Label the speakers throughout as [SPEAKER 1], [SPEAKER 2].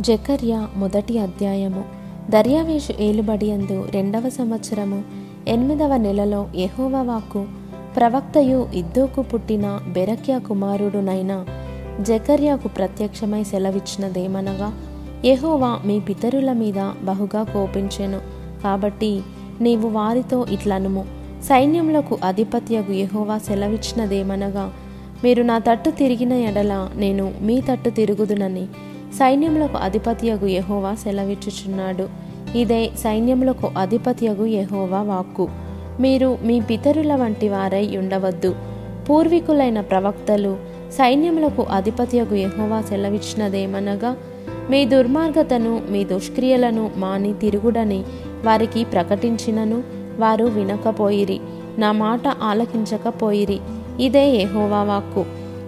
[SPEAKER 1] జకర్య మొదటి అధ్యాయము. దర్యావేషు ఏలుబడియందు రెండవ సంవత్సరము ఎనిమిదవ నెలలో యెహోవా వాక్కు ప్రవక్తయు ఇద్దోకు పుట్టిన బెరక్య కుమారుడునైన జకర్యాకు ప్రత్యక్షమై సెలవిచ్చినదేమనగా యహోవా మీ పితరుల మీద బహుగా కోపించెను. కాబట్టి నీవు వారితో ఇట్లనుము సైన్యములకు అధిపత్యకు యహోవా సెలవిచ్చినదేమనగా మీరు నా తట్టు తిరిగిన ఎడల నేను మీ తట్టు తిరుగుదునని సైన్యములకు అధిపత్యగు యహోవా సెలవిచ్చుచున్నాడు. ఇదే సైన్యములకు అధిపత్యగు యహోవా వాక్కు. మీరు మీ పితరుల వంటి వారై ఉండవద్దు. పూర్వీకులైన ప్రవక్తలు సైన్యములకు అధిపత్యగు యహోవా సెలవిచ్చినదేమనగా మీ దుర్మార్గతను మీ దుష్క్రియలను మాని తిరుగుడని వారికి ప్రకటించినను వారు వినకపోయిరి. నా మాట ఆలకించకపోయిరి. ఇదే యహోవా వాక్కు.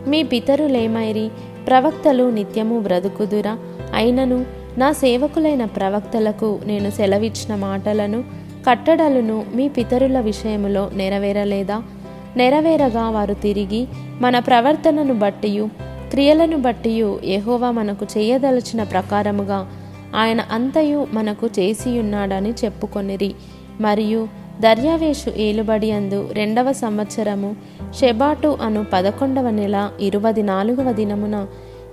[SPEAKER 1] మీ పితరులేమైరి? ప్రవక్తలు నిత్యము బ్రతుకుదురా. అయినను నా సేవకులైన ప్రవక్తలకు నేను సెలవిచ్చిన మాటలను కట్టడలను మీ పితరుల విషయములో నెరవేరలేదా? నెరవేరగా వారు తిరిగి మన ప్రవర్తనను బట్టియు క్రియలను బట్టియు ఎహోవా మనకు చేయదలచిన ప్రకారముగా ఆయన అంతయు మనకు చేసియున్నాడని చెప్పుకొనిరి. మరియు దర్యావేషు ఏలుబడియందు రెండవ సంవత్సరము షెబాటు అను పదకొండవ నెల ఇరువది నాలుగవ దినమున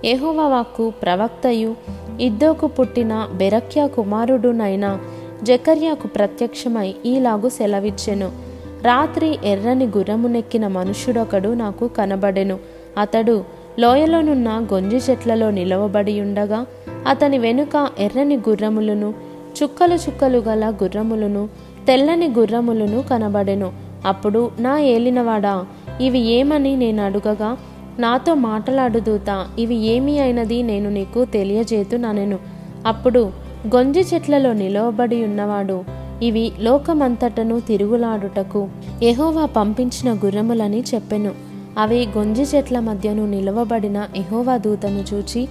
[SPEAKER 1] యెహోవా ప్రవక్తయు ఇద్దోకు పుట్టిన బెరక్యా కుమారుడునైన జకర్యాకు ప్రత్యక్షమై ఈలాగు సెలవిచ్చెను. రాత్రి ఎర్రని గుర్రమునెక్కిన మనుష్యుడొకడు నాకు కనబడెను. అతడు లోయలోనున్న గొంజి చెట్లలో నిలవబడి ఉండగా అతని వెనుక ఎర్రని గుర్రములను చుక్కలు చుక్కలు గల గుర్రములను తెల్లని గుర్రములను కనబడెను. అప్పుడు నా ఏలినవాడా ఇవి ఏమని నేను అడుగగా నాతో మాట్లాడుదూత ఇవి ఏమి అయినది నేను నీకు తెలియజేతుననెను అప్పుడు గొంజి చెట్లలో నిలవబడి ఉన్నవాడు ఇవి లోకమంతటను తిరుగులాడుటకు ఎహోవా పంపించిన గుర్రములని చెప్పెను. అవి గొంజి చెట్ల మధ్యను నిలవబడిన ఎహోవా దూతను చూచి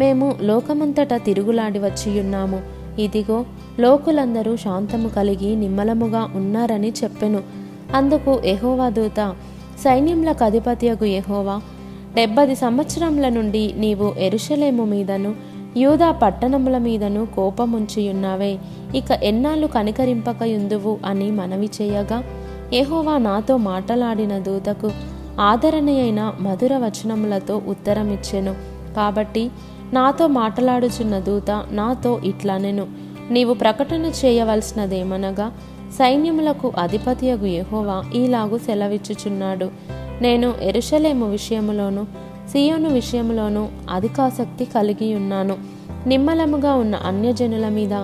[SPEAKER 1] మేము లోకమంతటా తిరుగులాడి వచ్చియున్నాము ఇదిగో లోకులందరూ శాంతము కలిగి నిమ్మలముగా ఉన్నారని చెప్పెను. అందుకు ఎహోవా దూత సైన్యములకు అధిపత్యగు ఎహోవా డెబ్బది సంవత్సరముల నుండి నీవు ఎరుషలేము మీదను యూదా పట్టణముల మీదను కోపముంచియున్నావే. ఇక ఎన్నాళ్ళు కనికరింపకయుందువు అని మనవి చేయగా ఎహోవా నాతో మాటలాడిన దూతకు ఆదరణయైన మధుర వచనములతో ఉత్తరమిచ్చెను. కాబట్టి నాతో మాట్లాడుచున్న దూత నాతో ఇట్లనెను. నీవు ప్రకటన చేయవలసినదేమనగా సైన్యములకు అధిపతియగు యహోవా ఈలాగు సెలవిచ్చుచున్నాడు. నేను ఎరుషలేము విషయములోను సియోను విషయములోను అధికాసక్తి కలిగి ఉన్నాను నిమ్మలముగా ఉన్న అన్యజనుల మీద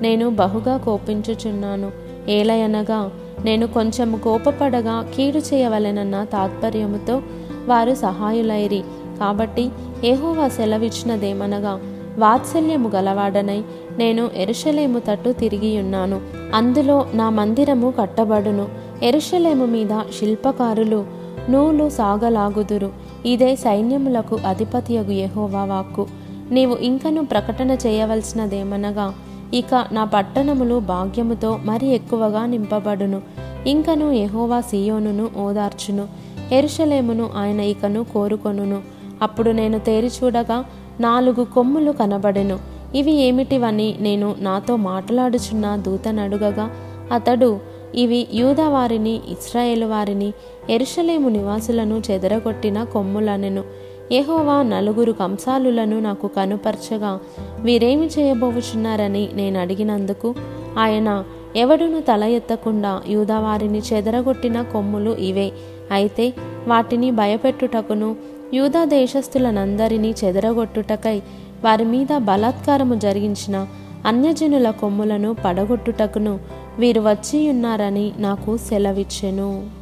[SPEAKER 1] నేను బహుగా కోపించుచున్నాను. ఏలయనగా నేను కొంచెము కోపపడగా కీడు చేయవలెనన్న తాత్పర్యముతో వారు సహాయులైరి. కాబట్టి ఏహోవా సెలవిచ్చినదేమనగా వాత్సల్యము గలవాడనై నేను ఎరుషలేము తట్టు తిరిగియున్నాను. అందులో నా మందిరము కట్టబడును. ఎరుషలేము మీద శిల్పకారులు నూలు సాగలాగుదురు. ఇదే సైన్యములకు అధిపతియగు యహోవా వాక్కు. నీవు ఇంకను ప్రకటన చేయవలసినదేమనగా ఇక నా పట్టణములు భాగ్యముతో మరి ఎక్కువగా నింపబడును. ఇంకను యహోవా సియోనును ఓదార్చును. ఎరుషలేమును ఆయన ఇకను కోరుకొనును. అప్పుడు నేను తేరి చూడగా నాలుగు కొమ్ములు కనబడెను. ఇవి ఏమిటివని నేను నాతో మాట్లాడుచున్న దూతనడుగగా అతడు ఇవి యూదా వారిని ఇస్రాయేలు వారిని ఎరుషలేము నివాసులను చెదరగొట్టిన కొమ్ములనెను. ఎహోవా నలుగురు కంసాలులను నాకు కనుపరచగా వీరేమి చేయబోచున్నారని నేను అడిగినందుకు ఆయన ఎవడును తల ఎత్తకుండా యూదావారిని చెదరగొట్టిన కొమ్ములు ఇవే. అయితే వాటిని భయపెట్టుటకును యూదా దేశస్థులనందరినీ చెదరగొట్టుటకై వారి మీద బలాత్కారము జరిగించిన అన్యజనుల కొమ్ములను పడగొట్టుటకును వీరు వచ్చియున్నారని నాకు సెలవిచ్చెను.